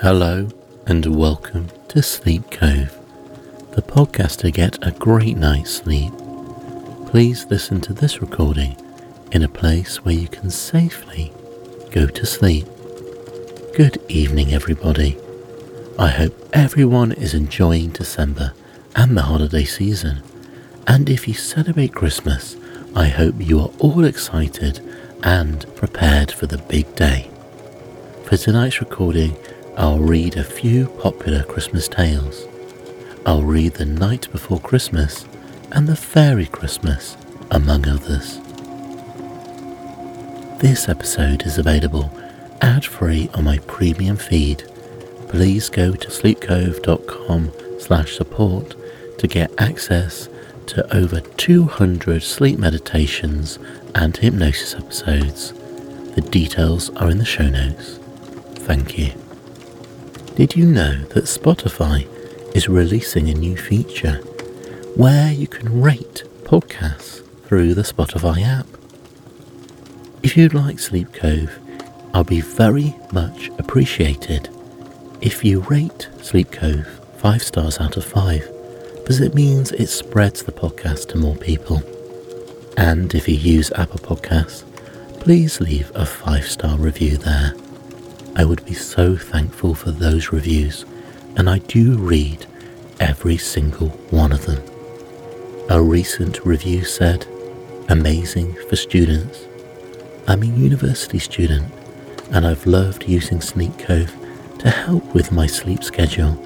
Hello and welcome to Sleep Cove, the podcast to get a great night's sleep. Please listen to this recording in a place where you can safely go to sleep. Good evening, everybody. I hope everyone is enjoying December and the holiday season. And if you celebrate Christmas, I hope you are all excited and prepared for the big day. For tonight's recording, I'll read a few popular Christmas tales. I'll read The Night Before Christmas and The Fairy Christmas, among others. This episode is available ad free on my premium feed. Please go to sleepcove.com slash support to get access to over 200 sleep meditations and hypnosis episodes. The details are in the show notes. Thank you. Did you know that Spotify is releasing a new feature where you can rate podcasts through the Spotify app? If you'd like Sleep Cove, I'll be very much appreciated if you rate Sleep Cove 5 stars out of 5 because it means it spreads the podcast to more people. And if you use Apple Podcasts, please leave a 5 star review there. I would be so thankful for those reviews, and I do read every single one of them. A recent review said, Amazing for students. I'm a university student, and I've loved using Sleep Cove to help with my sleep schedule.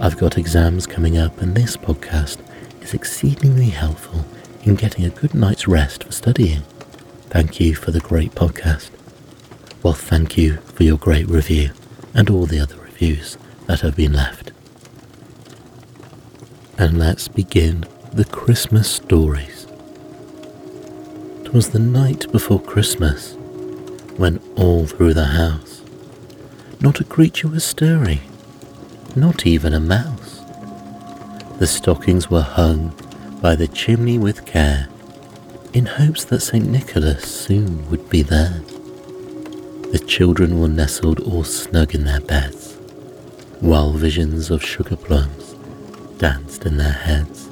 I've got exams coming up, and this podcast is exceedingly helpful in getting a good night's rest for studying. Thank you for the great podcast. Well, thank you for your great review and all the other reviews that have been left. And let's begin the Christmas stories. Twas the night before Christmas when all through the house not a creature was stirring, not even a mouse. The stockings were hung by the chimney with care, in hopes that St. Nicholas soon would be there. The children were nestled all snug in their beds, while visions of sugar plums danced in their heads.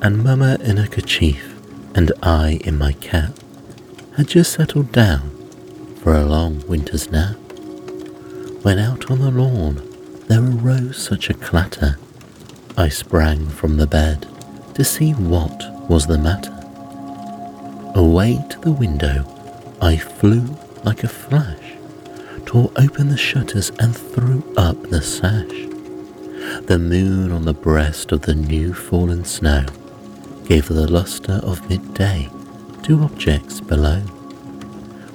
And Mamma in a kerchief and I in my cap had just settled down for a long winter's nap. When out on the lawn there arose such a clatter, I sprang from the bed to see what was the matter. Away to the window I flew like a flash, tore open the shutters and threw up the sash. The moon on the breast of the new fallen snow gave the lustre of midday to objects below,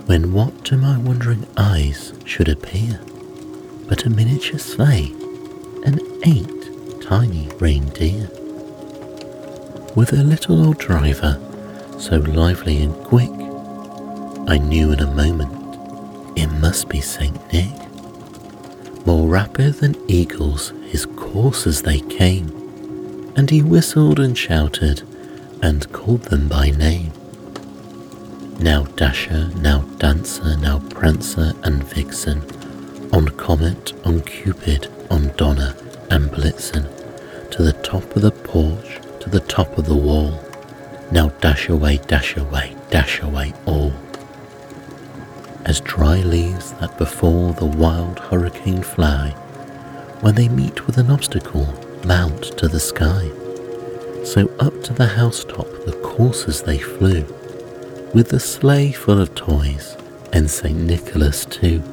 when what to my wondering eyes should appear but a miniature sleigh and eight tiny reindeer. With a little old driver, so lively and quick, I knew in a moment it must be Saint Nick. More rapid than eagles his coursers they came, and he whistled and shouted and called them by name. Now Dasher, now Dancer, now Prancer and Vixen, on Comet, on Cupid, on Donner and Blitzen, to the top of the porch, to the top of the wall. Now dash away, dash away, dash away all as dry leaves that before the wild hurricane fly, when they meet with an obstacle, mount to the sky. So up to the housetop the coursers they flew, with the sleigh full of toys, and St. Nicholas too.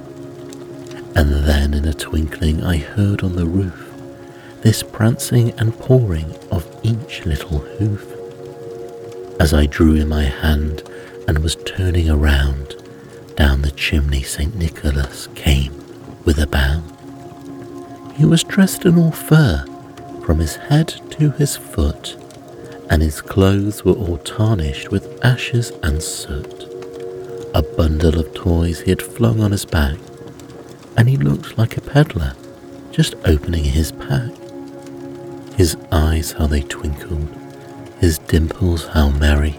And then in a twinkling I heard on the roof this prancing and pawing of each little hoof. As I drew in my hand and was turning around, down the chimney St. Nicholas came with a bound. He was dressed in all fur from his head to his foot, and his clothes were all tarnished with ashes and soot. A bundle of toys he had flung on his back, and he looked like a peddler just opening his pack. His eyes how they twinkled, his dimples how merry,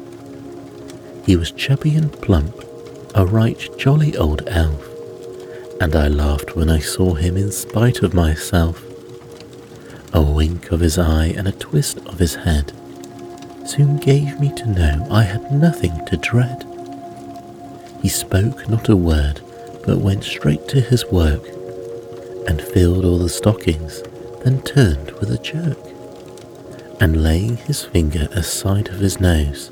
He was chubby and plump, a right jolly old elf, and I laughed when I saw him in spite of myself. A wink of his eye and a twist of his head soon gave me to know I had nothing to dread. He spoke not a word, but went straight to his work and filled all the stockings, then turned with a jerk, and laying his finger aside of his nose,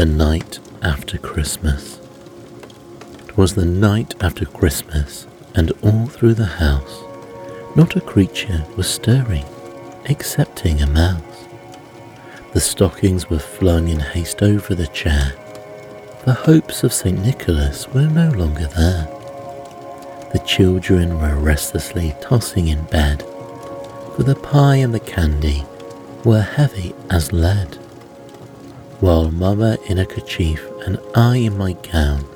The night after Christmas. It was the night after Christmas, and all through the house, not a creature was stirring, excepting a mouse. The stockings were flung in haste over the chair. The hopes of St. Nicholas were no longer there. The children were restlessly tossing in bed, for the pie and the candy were heavy as lead. While Mamma in a kerchief and I in my gown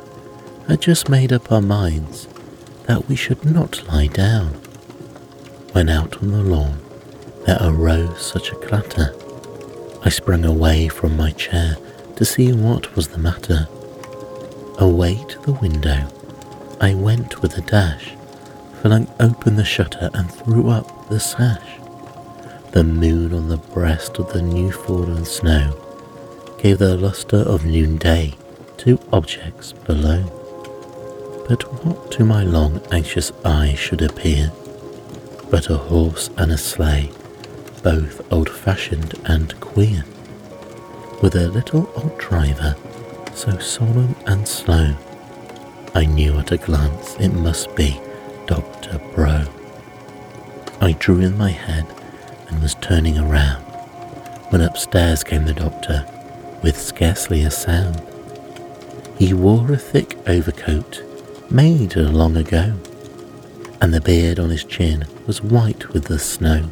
had just made up our minds that we should not lie down. When out on the lawn there arose such a clatter, I sprang away from my chair to see what was the matter. Away to the window I went with a dash, flung open the shutter and threw up the sash. The moon on the breast of the new fallen snow gave the lustre of noonday to objects below. But what to my long anxious eye should appear but a horse and a sleigh, both old-fashioned and queer, with a little old driver so solemn and slow I knew at a glance it must be Dr. Bro. I drew in my head and was turning around when upstairs came the doctor with scarcely a sound. He wore a thick overcoat made long ago, and the beard on his chin was white with the snow.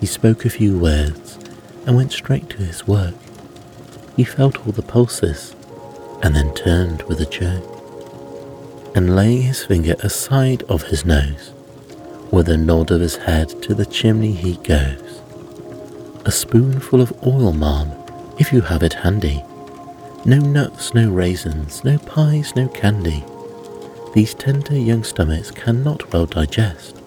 He spoke a few words and went straight to his work. He felt all the pulses and then turned with a jerk and laying his finger aside of his nose, with a nod of his head to the chimney he goes. A spoonful of oil, ma'am, if you have it handy. No nuts, no raisins, no pies, no candy. These tender young stomachs cannot well digest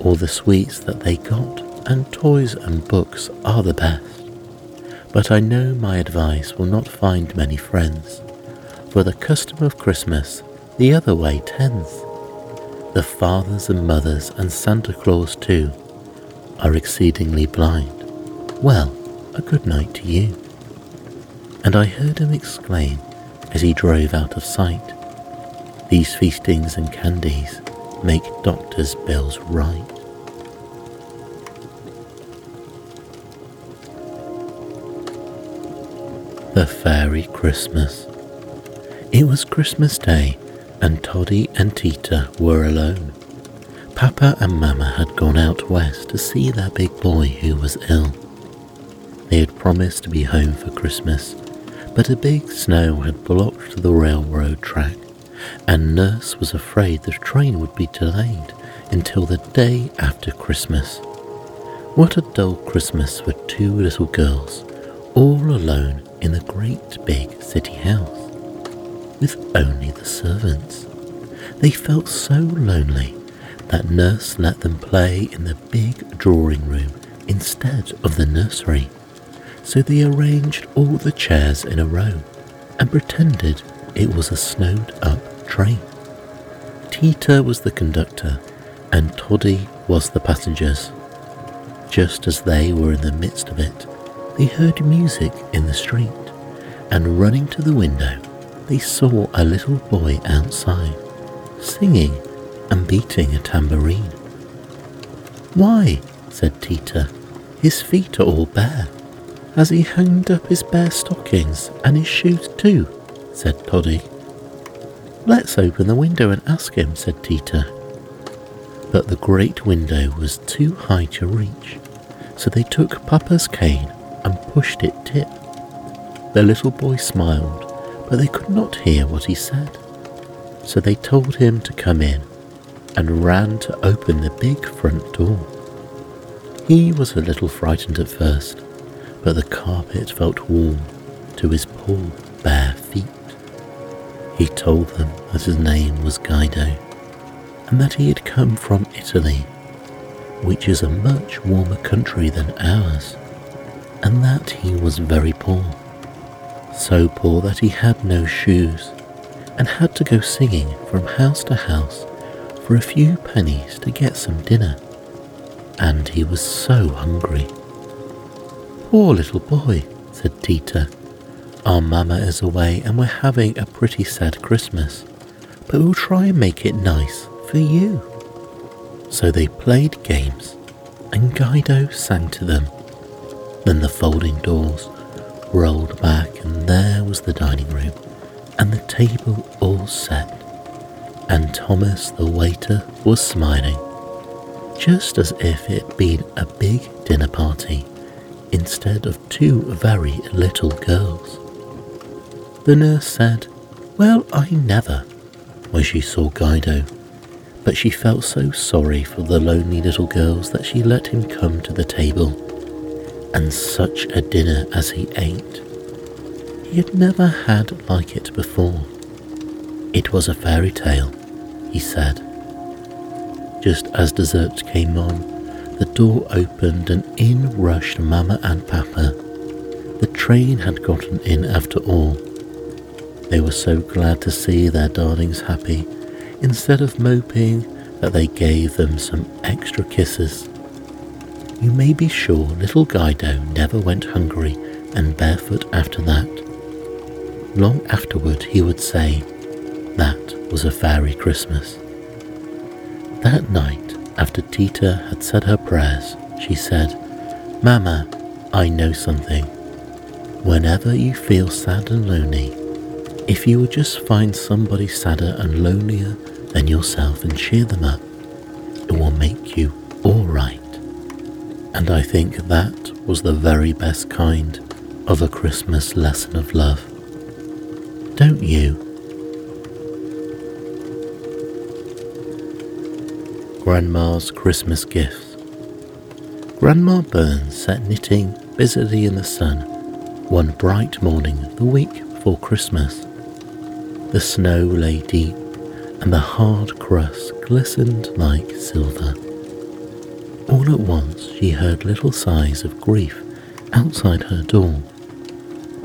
all the sweets that they got, and toys and books are the best. But I know my advice will not find many friends, for the custom of Christmas the other way tends. The fathers and mothers and Santa Claus too are exceedingly blind. Well, a good night to you. And I heard him exclaim as he drove out of sight, These feastings and candies make doctors' bills right. The Fairy Christmas. It was Christmas Day and Toddy and Tita were alone. Papa and Mamma had gone out west to see their big boy who was ill. They had promised to be home for Christmas, but a big snow had blocked the railroad track, and Nurse was afraid the train would be delayed until the day after Christmas. What a dull Christmas for two little girls, all alone in the great big city house with only the servants. They felt so lonely that nurse let them play in the big drawing room instead of the nursery. So they arranged all the chairs in a row and pretended it was a snowed up train. Tita was the conductor and Toddy was the passengers. Just as they were in the midst of it, they heard music in the street, and running to the window, they saw a little boy outside, singing and beating a tambourine. Why, said Tita, his feet are all bare. Has he hanged up his bare stockings and his shoes too? said Toddy. Let's open the window and ask him, said Tita. But the great window was too high to reach, so they took Papa's cane and pushed it tip. The little boy smiled, but they could not hear what he said. So they told him to come in and ran to open the big front door. He was a little frightened at first, but the carpet felt warm to his poor bare feet. He told them that his name was Guido and that he had come from Italy, which is a much warmer country than ours, and that he was very poor, so poor that he had no shoes and had to go singing from house to house for a few pennies to get some dinner, and he was so hungry. Poor little boy, said Tita. Our mamma is away and we're having a pretty sad Christmas, but we'll try and make it nice for you. So they played games, and Guido sang to them. Then the folding doors rolled back, and there was the dining room, and the table all set. And Thomas the waiter was smiling, just as if it had been a big dinner party instead of two very little girls. The nurse said, Well, I never, when she saw Guido but she felt so sorry for the lonely little girls that she let him come to the table. And such a dinner as he ate! He had never had like it before. It was a fairy tale, he said. Just as dessert came on, the door opened and in rushed Mamma and Papa. The train had gotten in after all. They were so glad to see their darlings happy instead of moping that they gave them some extra kisses. You may be sure little Guido never went hungry and barefoot after that. Long afterward he would say, that was a fairy Christmas. That night, after Tita had said her prayers, she said, Mama, I know something. Whenever you feel sad and lonely, if you would just find somebody sadder and lonelier than yourself and cheer them up. It will make you all right. And I think that was the very best kind of a Christmas lesson of love. Don't you? Grandma's Christmas Gifts. Grandma Burns sat knitting busily in the sun one bright morning the week before Christmas. The snow lay deep and the hard crust glistened like silver. All at once she heard little sighs of grief outside her door.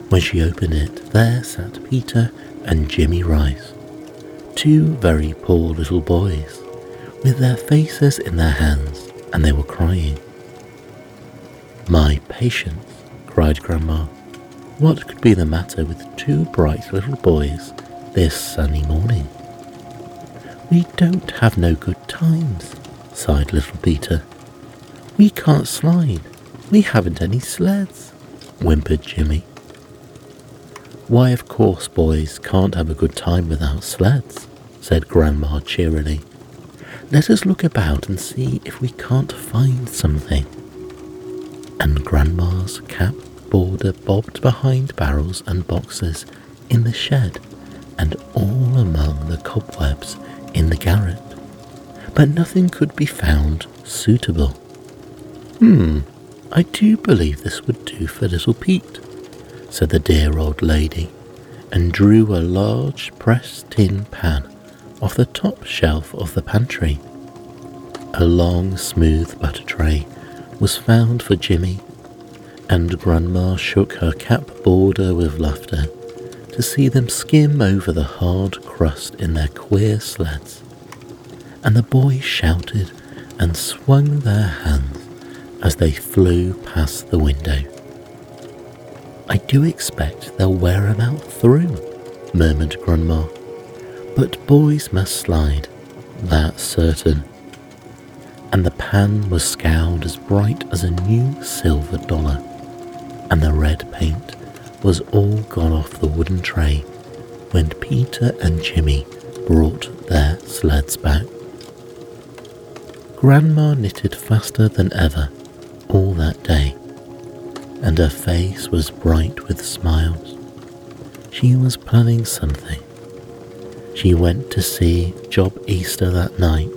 When she opened it, there sat Peter and Jimmy Rice, two very poor little boys, with their faces in their hands, and they were crying. My patience, cried Grandma. What could be the matter with two bright little boys this sunny morning? We don't have no good times, sighed little Peter. We can't slide. We haven't any sleds, whimpered Jimmy. Why, of course, boys can't have a good time without sleds, said Grandma cheerily. Let us look about and see if we can't find something. And Grandma's cap border bobbed behind barrels and boxes in the shed and all among the cobwebs in the garret, but nothing could be found suitable. Hmm, I do believe this would do for little Pete, said the dear old lady, and drew a large pressed tin pan off the top shelf of the pantry. A long, smooth butter tray was found for Jimmy, and Grandma shook her cap border with laughter to see them skim over the hard crust in their queer sleds, and the boys shouted and swung their hands as they flew past the window. I do expect they'll wear 'em out through, murmured Grandma. But boys must slide, that's certain. And the pan was scoured as bright as a new silver dollar, and the red paint was all gone off the wooden tray when Peter and Jimmy brought their sleds back. Grandma knitted faster than ever all that day, and her face was bright with smiles. She was planning something. She went to see Job Easter that night.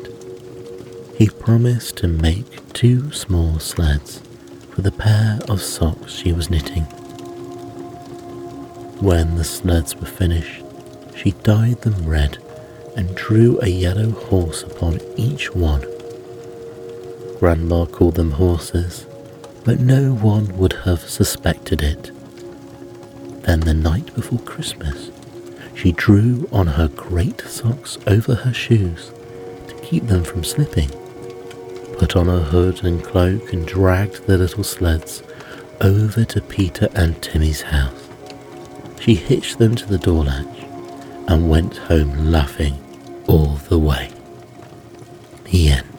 He promised to make two small sleds for the pair of socks she was knitting. When the sleds were finished, she dyed them red and drew a yellow horse upon each one. Grandma called them horses, but no one would have suspected it. Then, the night before Christmas, she drew on her great socks over her shoes to keep them from slipping, put on her hood and cloak, and dragged the little sleds over to Peter and Timmy's house. She hitched them to the door latch and went home laughing all the way. The end.